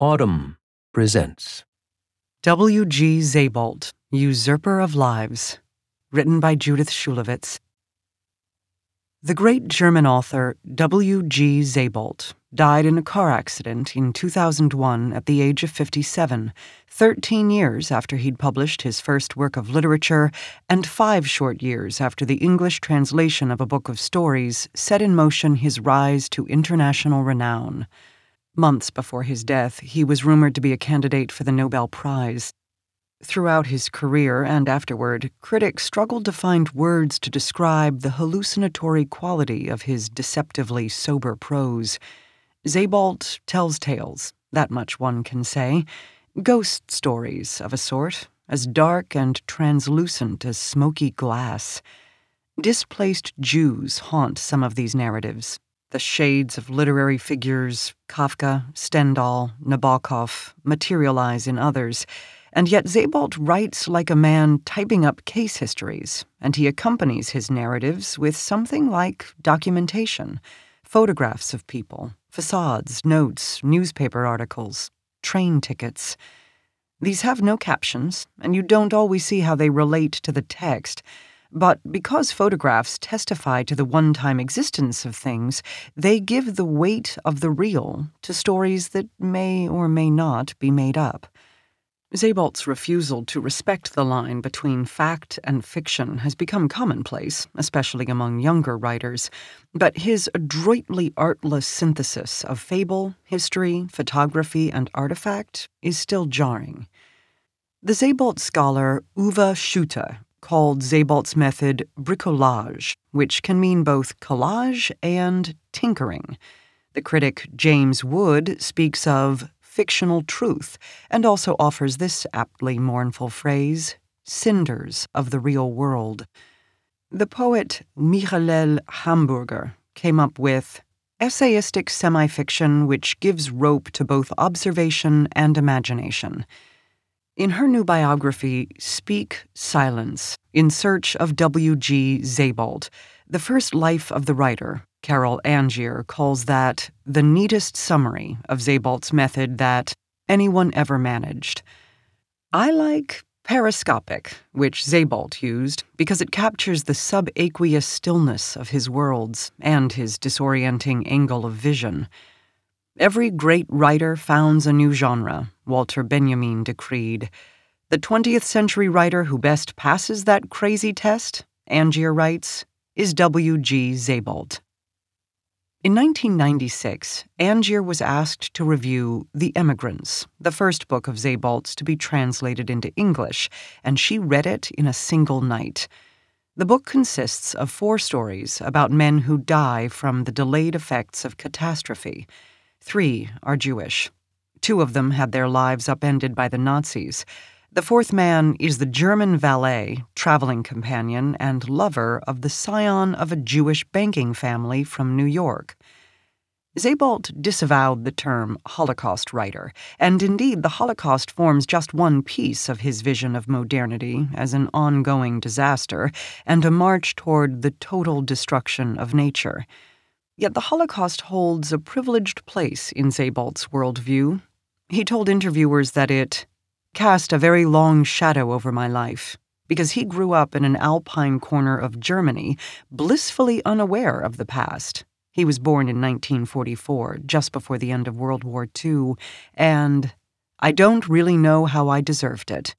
Audm presents W.G. Sebald, Usurper of Lives, written by Judith Shulevitz. The great German author W.G. Sebald died in a car accident in 2001 at the age of 57, 13 years after he'd published his first work of literature, and five short years after the English translation of a book of stories set in motion his rise to international renown. Months before his death, he was rumored to be a candidate for the Nobel Prize. Throughout his career and afterward, critics struggled to find words to describe the hallucinatory quality of his deceptively sober prose. Sebald tells tales, that much one can say. Ghost stories, of a sort, as dark and translucent as smoky glass. Displaced Jews haunt some of these narratives, the shades of literary figures, Kafka, Stendhal, Nabokov, materialize in others, and yet Sebald writes like a man typing up case histories, and he accompanies his narratives with something like documentation photographs of people, facades, notes, newspaper articles, train tickets. These have no captions, and you don't always see how they relate to the text. But because photographs testify to the one time existence of things, they give the weight of the real to stories that may or may not be made up. Sebald's refusal to respect the line between fact and fiction has become commonplace, especially among younger writers, but his adroitly artless synthesis of fable, history, photography, and artifact is still jarring. The Sebald scholar Uwe Schutte called Sebald's method bricolage, which can mean both collage and tinkering. The critic James Wood speaks of fictional truth and also offers this aptly mournful phrase cinders of the real world. The poet Michael Hamburger came up with essayistic semi fiction which gives rope to both observation and imagination. In her new biography, Speak Silence, in search of W.G. Sebald, the first life of the writer, Carole Angier, calls that the neatest summary of Sebald's method that anyone ever managed. I like periscopic, which Sebald used, because it captures the subaqueous stillness of his worlds and his disorienting angle of vision. Every great writer founds a new genre, Walter Benjamin decreed. The 20th century writer who best passes that crazy test, Angier writes, is W.G. Sebald. In 1996, Angier was asked to review The Emigrants, the first book of Sebald's to be translated into English, and she read it in a single night. The book consists of four stories about men who die from the delayed effects of catastrophe. Three are Jewish. Two of them had their lives upended by the Nazis. The fourth man is the German valet, traveling companion, and lover of the scion of a Jewish banking family from New York. Sebald disavowed the term Holocaust writer, and indeed the Holocaust forms just one piece of his vision of modernity as an ongoing disaster and a march toward the total destruction of nature. Yet the Holocaust holds a privileged place in Sebald's worldview. He told interviewers that it cast a very long shadow over my life because he grew up in an alpine corner of Germany, blissfully unaware of the past. He was born in 1944, just before the end of World War II, and I don't really know how I deserved it.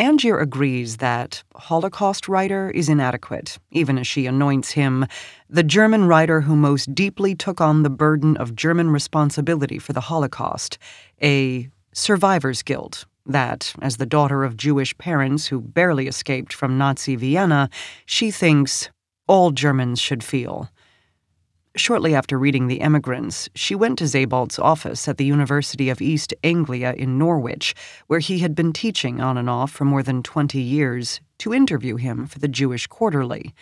Angier agrees that Holocaust writer is inadequate, even as she anoints him the German writer who most deeply took on the burden of German responsibility for the Holocaust, a survivor's guilt that, as the daughter of Jewish parents who barely escaped from Nazi Vienna, she thinks all Germans should feel. Shortly after reading The Emigrants, she went to Sebald's office at the University of East Anglia in Norwich, where he had been teaching on and off for more than 20 years, to interview him for the Jewish Quarterly.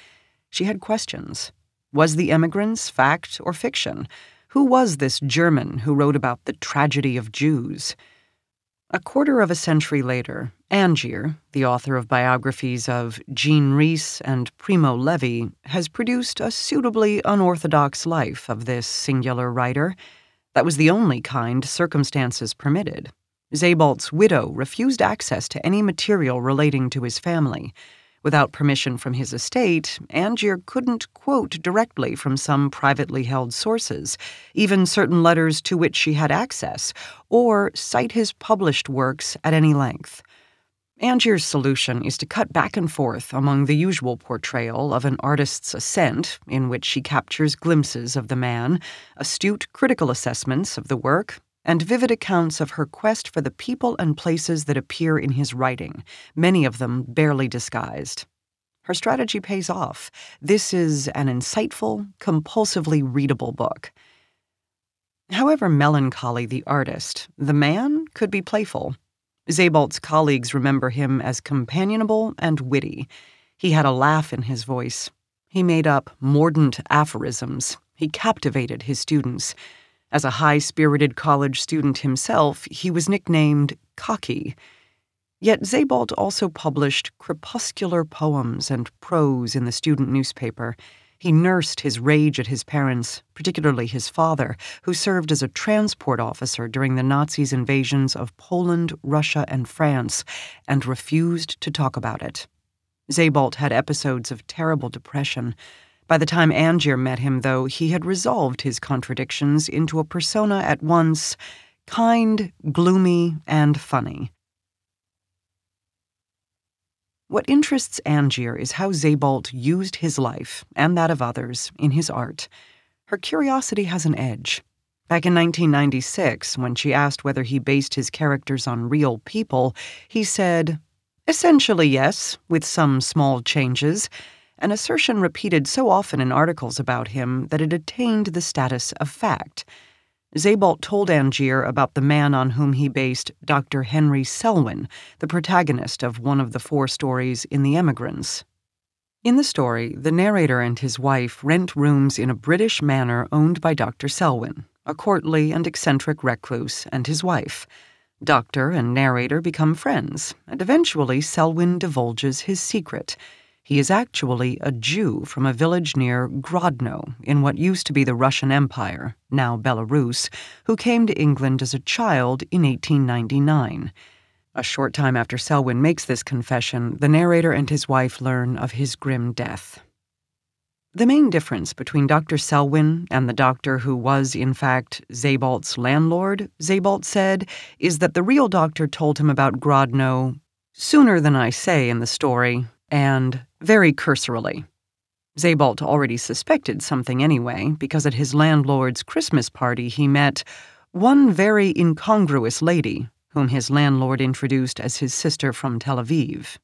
She had questions. Was The Emigrants fact or fiction? Who was this German who wrote about the tragedy of Jews? A quarter of a century later, Angier, the author of biographies of Jean Rhys and Primo Levi, has produced a suitably unorthodox life of this singular writer. That was the only kind circumstances permitted. Sebald's widow refused access to any material relating to his family. Without permission from his estate, Angier couldn't quote directly from some privately held sources, even certain letters to which she had access, or cite his published works at any length. Angier's solution is to cut back and forth among the usual portrayal of an artist's ascent, in which she captures glimpses of the man, astute critical assessments of the work, and vivid accounts of her quest for the people and places that appear in his writing, many of them barely disguised. Her strategy pays off. This is an insightful, compulsively readable book. However melancholy the artist, the man could be playful. Sebald's colleagues remember him as companionable and witty. He had a laugh in his voice. He made up mordant aphorisms. He captivated his students. As a high spirited college student himself, he was nicknamed Cocky. Yet Sebald also published crepuscular poems and prose in the student newspaper. He nursed his rage at his parents, particularly his father, who served as a transport officer during the Nazis' invasions of Poland, Russia, and France, and refused to talk about it. Sebald had episodes of terrible depression. By the time Angier met him, though, he had resolved his contradictions into a persona at once kind, gloomy, and funny. What interests Angier is how Sebald used his life, and that of others, in his art. Her curiosity has an edge. Back in 1996, when she asked whether he based his characters on real people, he said, Essentially, yes, with some small changes, an assertion repeated so often in articles about him that it attained the status of fact. Sebald told Angier about the man on whom he based Dr. Henry Selwyn, the protagonist of one of the four stories in The Emigrants. In the story, the narrator and his wife rent rooms in a British manor owned by Dr. Selwyn, a courtly and eccentric recluse, and his wife. Doctor and narrator become friends, and eventually Selwyn divulges his secret. He is actually a Jew from a village near Grodno in what used to be the Russian Empire, now Belarus, who came to England as a child in 1899. A short time after Selwyn makes this confession, the narrator and his wife learn of his grim death. The main difference between Dr. Selwyn and the doctor who was, in fact, Sebald's landlord, Sebald said, is that the real doctor told him about Grodno sooner than I say in the story, and very cursorily. Sebald already suspected something anyway, because at his landlord's Christmas party he met one very incongruous lady, whom his landlord introduced as his sister from Tel Aviv.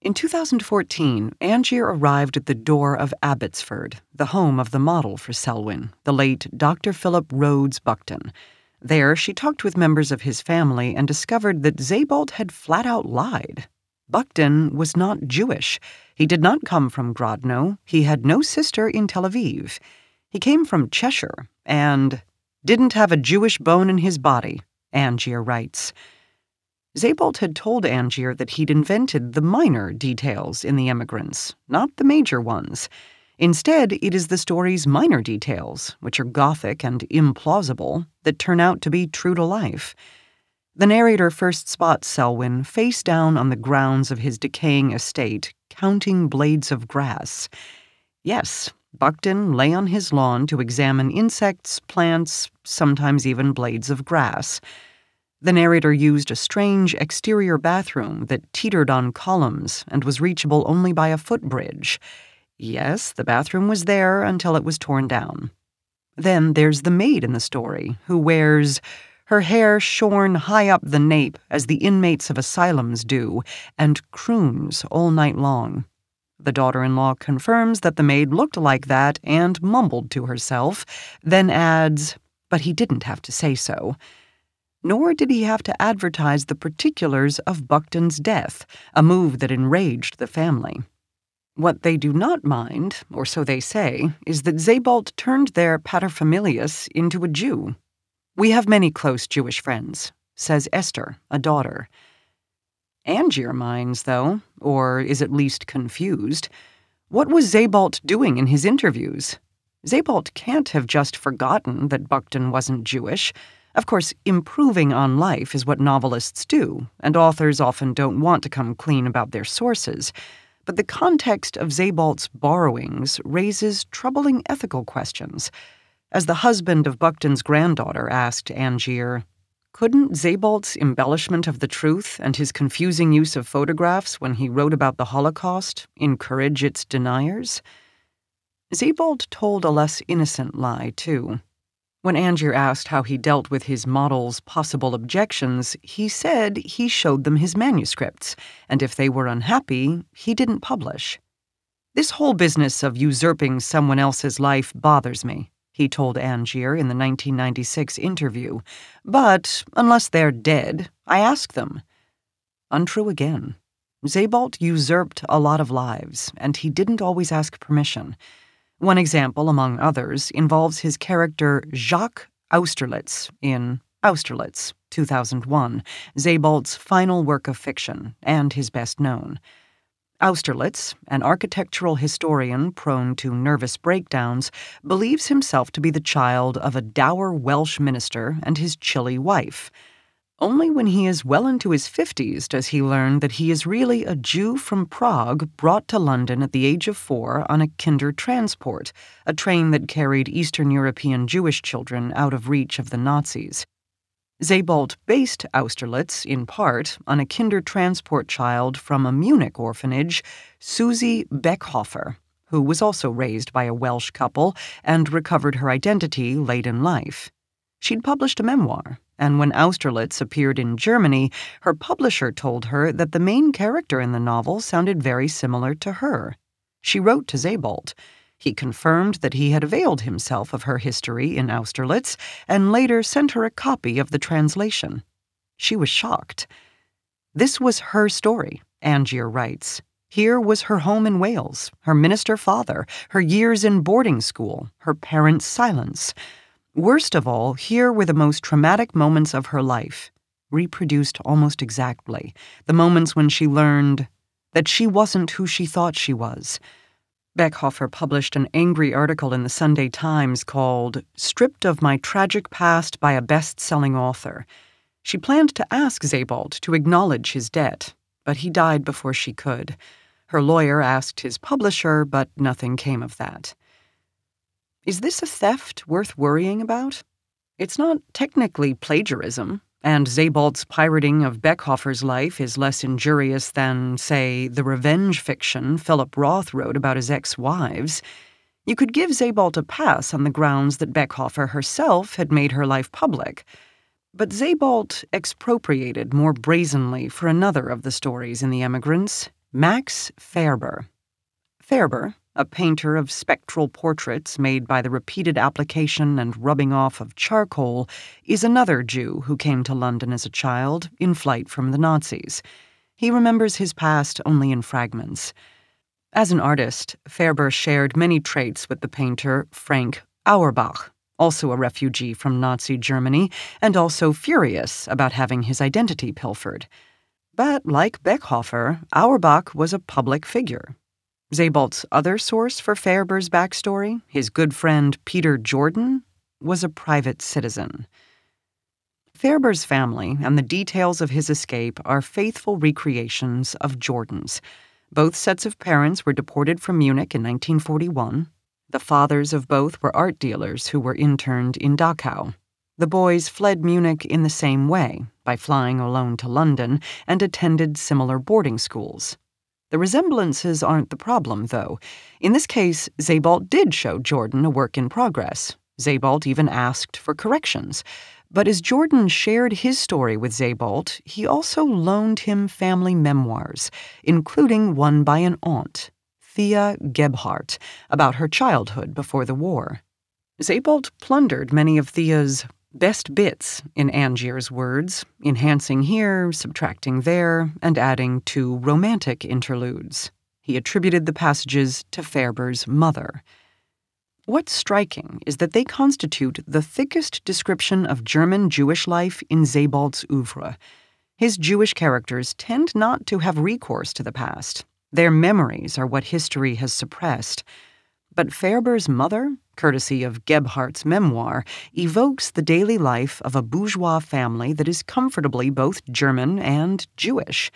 In 2014, Angier arrived at the door of Abbotsford, the home of the model for Selwyn, the late Dr. Philip Rhodes Buckton. There, she talked with members of his family and discovered that Sebald had flat out lied. Buckton was not Jewish. He did not come from Grodno. He had no sister in Tel Aviv. He came from Cheshire and didn't have a Jewish bone in his body, Angier writes. Sebald had told Angier that he'd invented the minor details in The Emigrants, not the major ones. Instead, it is the story's minor details, which are gothic and implausible, that turn out to be true to life. The narrator first spots Selwyn face down on the grounds of his decaying estate, counting blades of grass. Yes, Buckton lay on his lawn to examine insects, plants, sometimes even blades of grass. The narrator used a strange exterior bathroom that teetered on columns and was reachable only by a footbridge. Yes, the bathroom was there until it was torn down. Then there's the maid in the story, who wears her hair shorn high up the nape as the inmates of asylums do, and croons all night long. The daughter in law confirms that the maid looked like that and mumbled to herself, then adds, But he didn't have to say so. Nor did he have to advertise the particulars of Buckton's death, a move that enraged the family. What they do not mind, or so they say, is that Sebald turned their paterfamilias into a Jew. We have many close Jewish friends, says Esther, a daughter. Angier minds, though, or is at least confused. What was Sebald doing in his interviews? Sebald can't have just forgotten that Buckton wasn't Jewish. Of course, improving on life is what novelists do, and authors often don't want to come clean about their sources. But the context of Sebald's borrowings raises troubling ethical questions. As the husband of Buckton's granddaughter asked Angier, couldn't Sebald's embellishment of the truth and his confusing use of photographs when he wrote about the Holocaust encourage its deniers? Sebald told a less innocent lie, too. When Angier asked how he dealt with his model's possible objections, he said he showed them his manuscripts, and if they were unhappy, he didn't publish. This whole business of usurping someone else's life bothers me, he told Angier in the 1996 interview. But unless they're dead, I ask them. Untrue again. Sebald usurped a lot of lives, and he didn't always ask permission. One example, among others, involves his character Jacques Austerlitz in Austerlitz, 2001, Sebald's final work of fiction and his best known. Austerlitz, an architectural historian prone to nervous breakdowns, believes himself to be the child of a dour Welsh minister and his chilly wife. Only when he is well into his 50s does he learn that he is really a Jew from Prague brought to London at the age of four on a Kinder transport, a train that carried Eastern European Jewish children out of reach of the Nazis. Sebald based Austerlitz, in part, on a kinder transport child from a Munich orphanage, Susie Bechhöfer, who was also raised by a Welsh couple and recovered her identity late in life. She'd published a memoir, and when Austerlitz appeared in Germany, her publisher told her that the main character in the novel sounded very similar to her. She wrote to Sebald. He confirmed that he had availed himself of her history in Austerlitz and later sent her a copy of the translation. She was shocked. This was her story, Angier writes. Here was her home in Wales, her minister father, her years in boarding school, her parents' silence. Worst of all, here were the most traumatic moments of her life, reproduced almost exactly, the moments when she learned that she wasn't who she thought she was Bechhöfer published an angry article in the Sunday Times called Stripped of My Tragic Past by a Best Selling Author. She planned to ask Sebald to acknowledge his debt, but he died before she could. Her lawyer asked his publisher, but nothing came of that. Is this a theft worth worrying about? It's not technically plagiarism, and Sebald's pirating of Bechhöfer's life is less injurious than, say, the revenge fiction Philip Roth wrote about his ex wives, you could give Sebald a pass on the grounds that Bechhöfer herself had made her life public. But Sebald expropriated more brazenly for another of the stories in The Emigrants, Max Ferber. Ferber, a painter of spectral portraits made by the repeated application and rubbing off of charcoal, is another Jew who came to London as a child in flight from the Nazis. He remembers his past only in fragments. As an artist, Ferber shared many traits with the painter Frank Auerbach, also a refugee from Nazi Germany and also furious about having his identity pilfered. But like Bechhöfer, Auerbach was a public figure Sebald's other source for Ferber's backstory, his good friend Peter Jordan, was a private citizen. Ferber's family and the details of his escape are faithful recreations of Jordan's. Both sets of parents were deported from Munich in 1941. The fathers of both were art dealers who were interned in Dachau. The boys fled Munich in the same way, by flying alone to London, and attended similar boarding schools. The resemblances aren't the problem, though. In this case, Sebald did show Jordan a work in progress. Sebald even asked for corrections. But as Jordan shared his story with Sebald, he also loaned him family memoirs, including one by an aunt, Thea Gebhardt, about her childhood before the war. Sebald plundered many of Thea's Best bits, in Angier's words, enhancing here, subtracting there, and adding two romantic interludes. He attributed the passages to Ferber's mother. What's striking is that they constitute the thickest description of German Jewish life in Sebald's oeuvre. His Jewish characters tend not to have recourse to the past. Their memories are what history has suppressed. But Ferber's mother courtesy of Gebhardt's memoir, evokes the daily life of a bourgeois family that is comfortably both German and Jewish.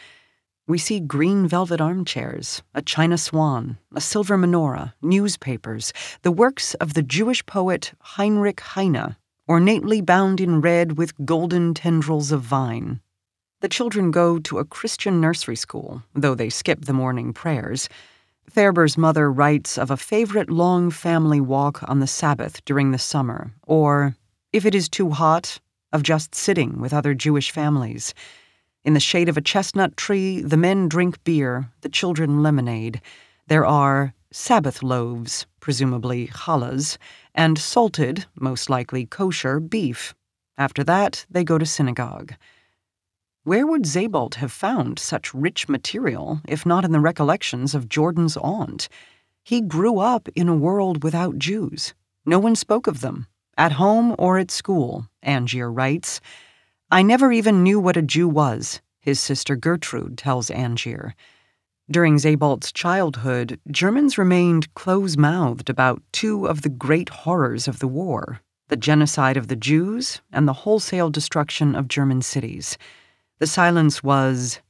We see green velvet armchairs, a china swan, a silver menorah, newspapers, the works of the Jewish poet Heinrich Heine, ornately bound in red with golden tendrils of vine. The children go to a Christian nursery school, though they skip the morning prayers. Ferber's mother writes of a favorite long family walk on the Sabbath during the summer, or, if it is too hot, of just sitting with other Jewish families. In the shade of a chestnut tree, the men drink beer, the children lemonade. There are Sabbath loaves, presumably challahs, and salted, most likely kosher, beef. After that, they go to synagogue. Where would Sebald have found such rich material if not in the recollections of Jordan's aunt? He grew up in a world without Jews. No one spoke of them, at home or at school, Angier writes. I never even knew what a Jew was, his sister Gertrude tells Angier. During Sebald's childhood, Germans remained close mouthed about two of the great horrors of the war the genocide of the Jews and the wholesale destruction of German cities. The silence was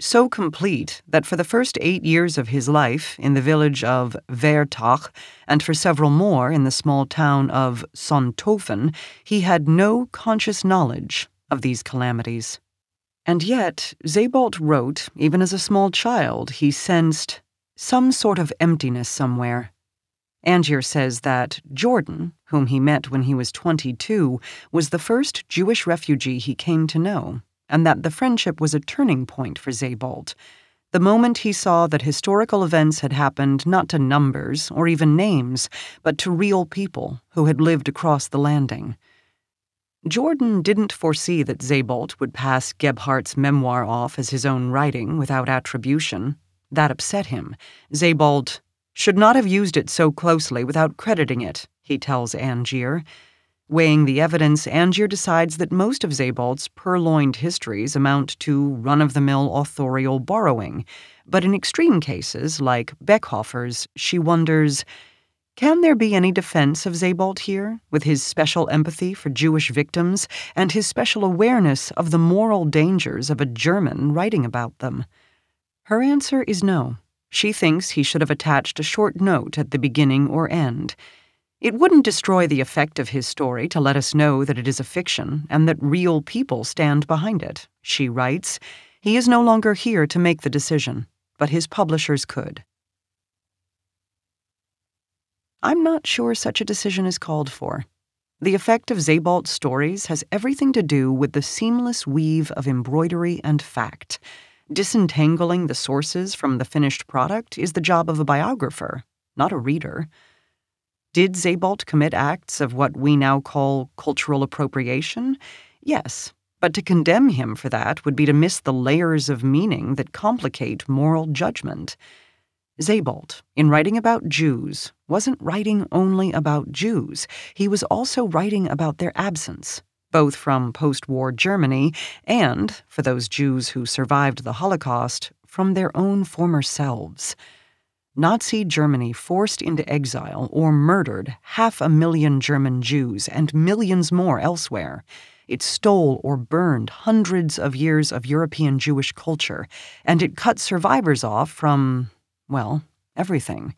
so complete that for the first eight years of his life in the village of Wertach and for several more in the small town of Sonthofen, he had no conscious knowledge of these calamities. And yet, Sebald wrote, even as a small child, he sensed some sort of emptiness somewhere. Angier says that Jordan, whom he met when he was 22, was the first Jewish refugee he came to know, and that the friendship was a turning point for Sebald. The moment he saw that historical events had happened not to numbers or even names, but to real people who had lived across the landing. Jordan didn't foresee that Sebald would pass Gebhardt's memoir off as his own writing without attribution. That upset him. Sebald should not have used it so closely without crediting it, he tells Angier. Weighing the evidence, Angier decides that most of Sebald's purloined histories amount to run of the mill authorial borrowing, but in extreme cases, like Bechhöfer's, she wonders can there be any defense of Sebald here, with his special empathy for Jewish victims and his special awareness of the moral dangers of a German writing about them? Her answer is no. She thinks he should have attached a short note at the beginning or end. It wouldn't destroy the effect of his story to let us know that it is a fiction and that real people stand behind it, she writes. He is no longer here to make the decision, but his publishers could. I'm not sure such a decision is called for. The effect of Sebald's stories has everything to do with the seamless weave of embroidery and fact. Disentangling the sources from the finished product is the job of a biographer, not a reader. Did Sebald commit acts of what we now call cultural appropriation? Yes, but to condemn him for that would be to miss the layers of meaning that complicate moral judgment. Sebald, in writing about Jews, wasn't writing only about Jews, he was also writing about their absence, both from post war Germany and, for those Jews who survived the Holocaust, from their own former selves. Nazi Germany forced into exile or murdered half a million German Jews and millions more elsewhere. It stole or burned hundreds of years of European Jewish culture, and it cut survivors off from well, everything.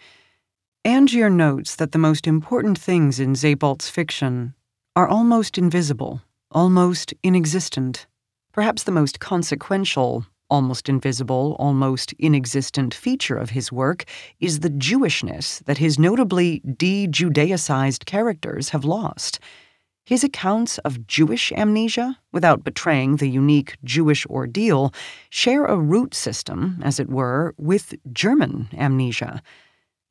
Angier notes that the most important things in Sebald's fiction are almost invisible, almost inexistent. Perhaps the most consequential, almost invisible, almost inexistent feature of his work is the Jewishness that his notably de Judaicized characters have lost. His accounts of Jewish amnesia, without betraying the unique Jewish ordeal, share a root system, as it were, with German amnesia.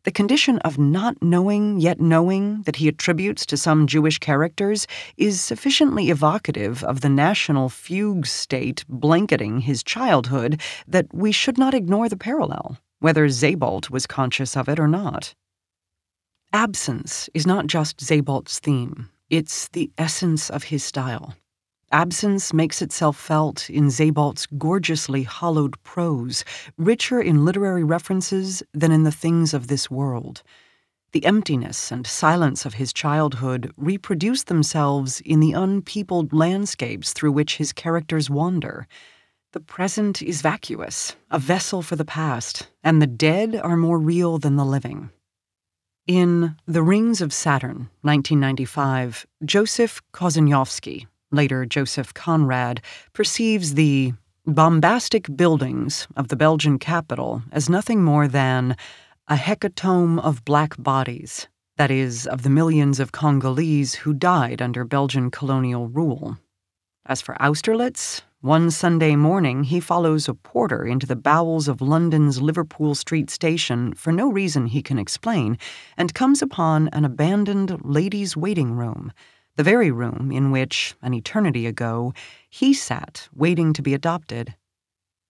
The condition of not knowing yet knowing that he attributes to some Jewish characters is sufficiently evocative of the national fugue state blanketing his childhood that we should not ignore the parallel, whether Sebald was conscious of it or not. Absence is not just Sebald's theme. It's the essence of his style. Absence makes itself felt in Sebald's gorgeously hollowed prose, richer in literary references than in the things of this world. The emptiness and silence of his childhood reproduce themselves in the unpeopled landscapes through which his characters wander. The present is vacuous, a vessel for the past, and the dead are more real than the living. In The Rings of Saturn, 1995, Joseph Korzeniowski, later Joseph Conrad, perceives the bombastic buildings of the Belgian capital as nothing more than a hecatomb of black bodies, that is, of the millions of Congolese who died under Belgian colonial rule. As for Austerlitz, one Sunday morning he follows a porter into the bowels of London's Liverpool Street station for no reason he can explain and comes upon an abandoned ladies' waiting room, the very room in which, an eternity ago, he sat waiting to be adopted.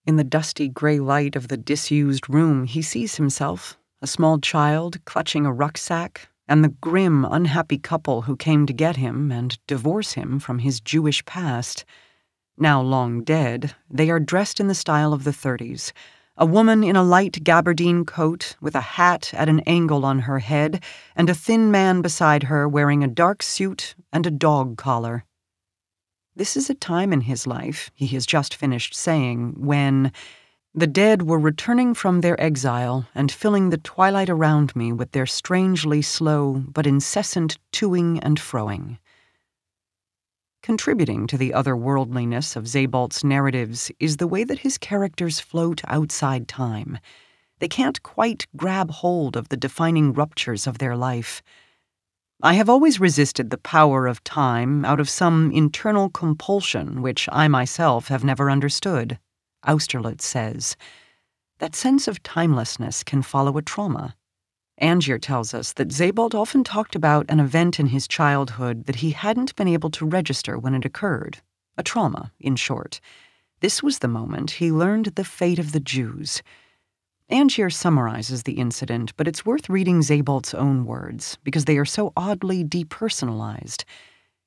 In the dusty gray light of the disused room, he sees himself a small child clutching a rucksack, and the grim, unhappy couple who came to get him and divorce him from his Jewish past. Now long dead, they are dressed in the style of the 30s. A woman in a light gabardine coat with a hat at an angle on her head, and a thin man beside her wearing a dark suit and a dog collar. This is a time in his life, he has just finished saying, when the dead were returning from their exile and filling the twilight around me with their strangely slow but incessant toing and froing. Contributing to the otherworldliness of Sebald's narratives is the way that his characters float outside time. They can't quite grab hold of the defining ruptures of their life. I have always resisted the power of time out of some internal compulsion which I myself have never understood. Austerlitz says. That sense of timelessness can follow a trauma. Angier tells us that Sebald often talked about an event in his childhood that he hadn't been able to register when it occurred. A trauma, in short. This was the moment he learned the fate of the Jews. Angier summarizes the incident, but it's worth reading Sebald's own words because they are so oddly depersonalized.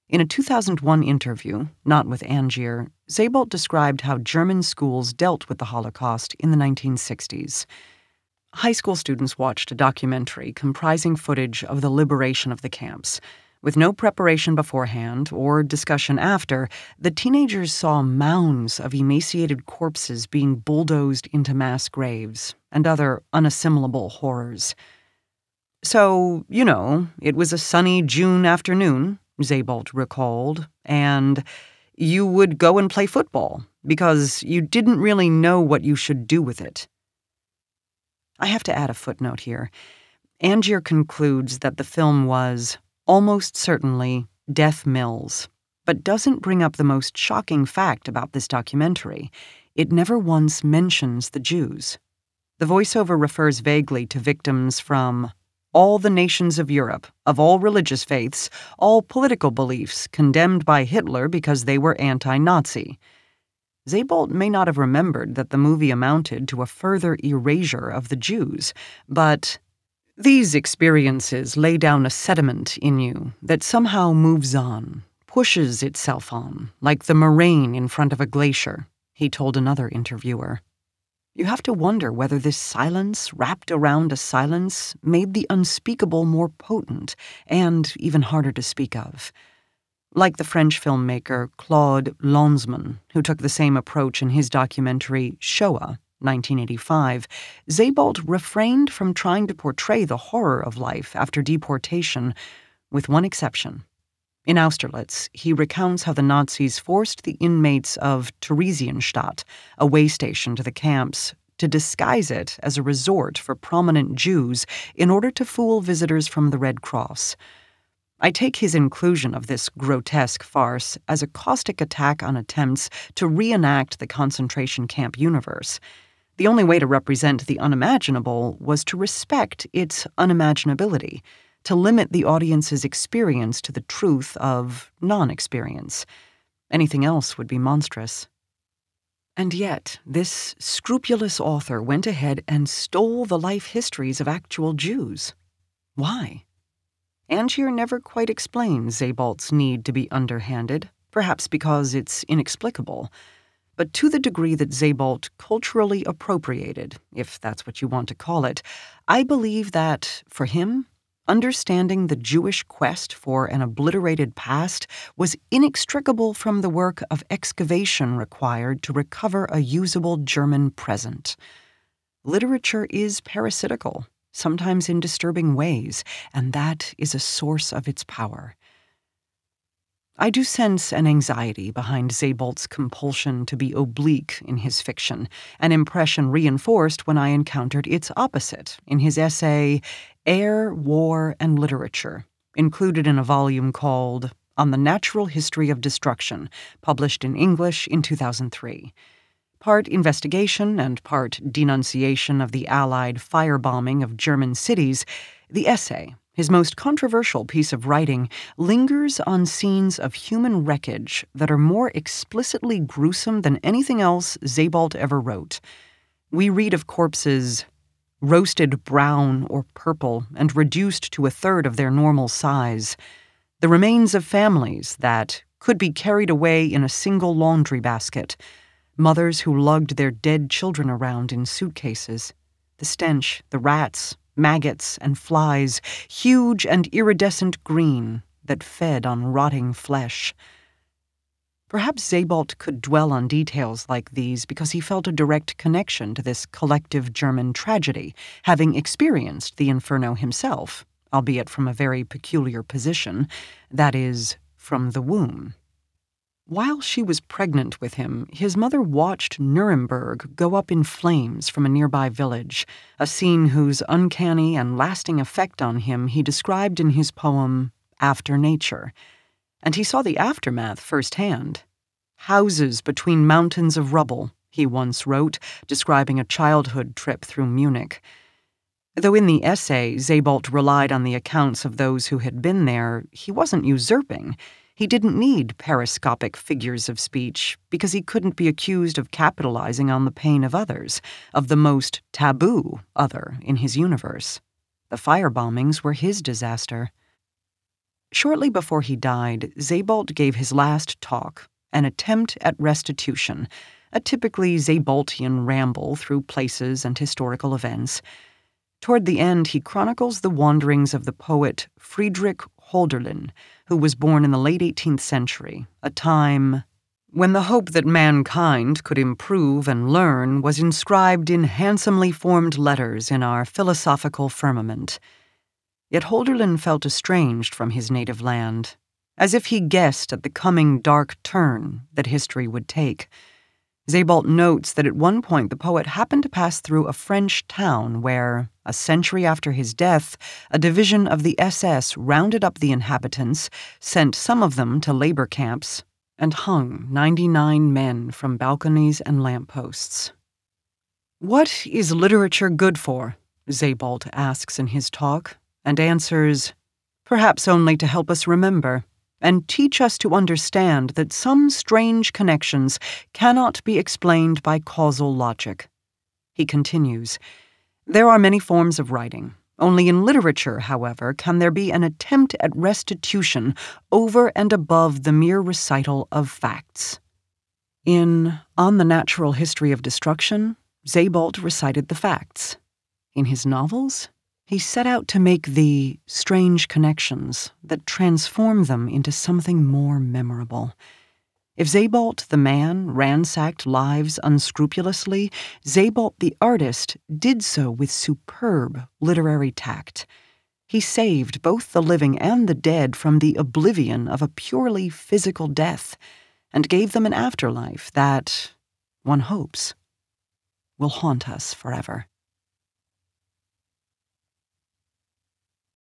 In a 2001 interview, not with Angier, Sebald described how German schools dealt with the Holocaust in the 1960s. High school students watched a documentary comprising footage of the liberation of the camps. With no preparation beforehand or discussion after, the teenagers saw mounds of emaciated corpses being bulldozed into mass graves and other unassimilable horrors. So, you know, it was a sunny June afternoon, Sebald recalled, and you would go and play football because you didn't really know what you should do with it. I have to add a footnote here. Angier concludes that the film was almost certainly Death Mills, but doesn't bring up the most shocking fact about this documentary. It never once mentions the Jews. The voiceover refers vaguely to victims from all the nations of Europe, of all religious faiths, all political beliefs, condemned by Hitler because they were anti Nazi. Sebald may not have remembered that the movie amounted to a further erasure of the Jews, but these experiences lay down a sediment in you that somehow moves on, pushes itself on, like the moraine in front of a glacier, he told another interviewer. You have to wonder whether this silence, wrapped around a silence, made the unspeakable more potent and even harder to speak of. Like the French filmmaker Claude Lanzmann, who took the same approach in his documentary Shoah, 1985, Sebald refrained from trying to portray the horror of life after deportation, with one exception. In Austerlitz, he recounts how the Nazis forced the inmates of Theresienstadt, a way station to the camps, to disguise it as a resort for prominent Jews in order to fool visitors from the Red Cross. I take his inclusion of this grotesque farce as a caustic attack on attempts to reenact the concentration camp universe. The only way to represent the unimaginable was to respect its unimaginability to limit the audience's experience to the truth of non experience. Anything else would be monstrous. And yet, this scrupulous author went ahead and stole the life histories of actual Jews. Why? Angier never quite explains Sebald's need to be underhanded, perhaps because it's inexplicable. But to the degree that Sebald culturally appropriated, if that's what you want to call it, I believe that, for him, understanding the Jewish quest for an obliterated past was inextricable from the work of excavation required to recover a usable German present. Literature is parasitical, sometimes in disturbing ways, and that is a source of its power. I do sense an anxiety behind Sebald's compulsion to be oblique in his fiction, an impression reinforced when I encountered its opposite in his essay, Air, War, and Literature, included in a volume called On the Natural History of Destruction, published in English in 2003. Part investigation and part denunciation of the Allied firebombing of German cities, the essay his most controversial piece of writing lingers on scenes of human wreckage that are more explicitly gruesome than anything else Sebald ever wrote. We read of corpses roasted brown or purple and reduced to a third of their normal size, the remains of families that could be carried away in a single laundry basket, mothers who lugged their dead children around in suitcases, the stench, the rats, maggots and flies, huge and iridescent green, that fed on rotting flesh. Perhaps Sebald could dwell on details like these because he felt a direct connection to this collective German tragedy, having experienced the inferno himself, albeit from a very peculiar position, that is, from the womb. While she was pregnant with him, his mother watched Nuremberg go up in flames from a nearby village, a scene whose uncanny and lasting effect on him he described in his poem, After Nature. And he saw the aftermath firsthand. Houses between mountains of rubble, he once wrote, describing a childhood trip through Munich. Though in the essay Sebald relied on the accounts of those who had been there, he wasn't usurping. He didn't need periscopic figures of speech because he couldn't be accused of capitalizing on the pain of others, of the most taboo other in his universe. The firebombings were his disaster. Shortly before he died, Sebald gave his last talk, an attempt at restitution, a typically Sebaldian ramble through places and historical events. Toward the end, he chronicles the wanderings of the poet Friedrich Hölderlin, who was born in the late 18th century, a time when the hope that mankind could improve and learn was inscribed in handsomely formed letters in our philosophical firmament. Yet Hölderlin felt estranged from his native land, as if he guessed at the coming dark turn that history would take. Sebald notes that at one point the poet happened to pass through a French town where, a century after his death, a division of the SS rounded up the inhabitants, sent some of them to labor camps, and hung 99 men from balconies and lampposts. What is literature good for? Sebald asks in his talk, and answers, Perhaps only to help us remember and teach us to understand that some strange connections cannot be explained by causal logic. He continues There are many forms of writing. Only in literature, however, can there be an attempt at restitution over and above the mere recital of facts. In On the Natural History of Destruction, Sebald recited the facts. In his novels, he set out to make the strange connections that transform them into something more memorable. If Sebald the man ransacked lives unscrupulously, Sebald the artist did so with superb literary tact. He saved both the living and the dead from the oblivion of a purely physical death and gave them an afterlife that, one hopes, will haunt us forever.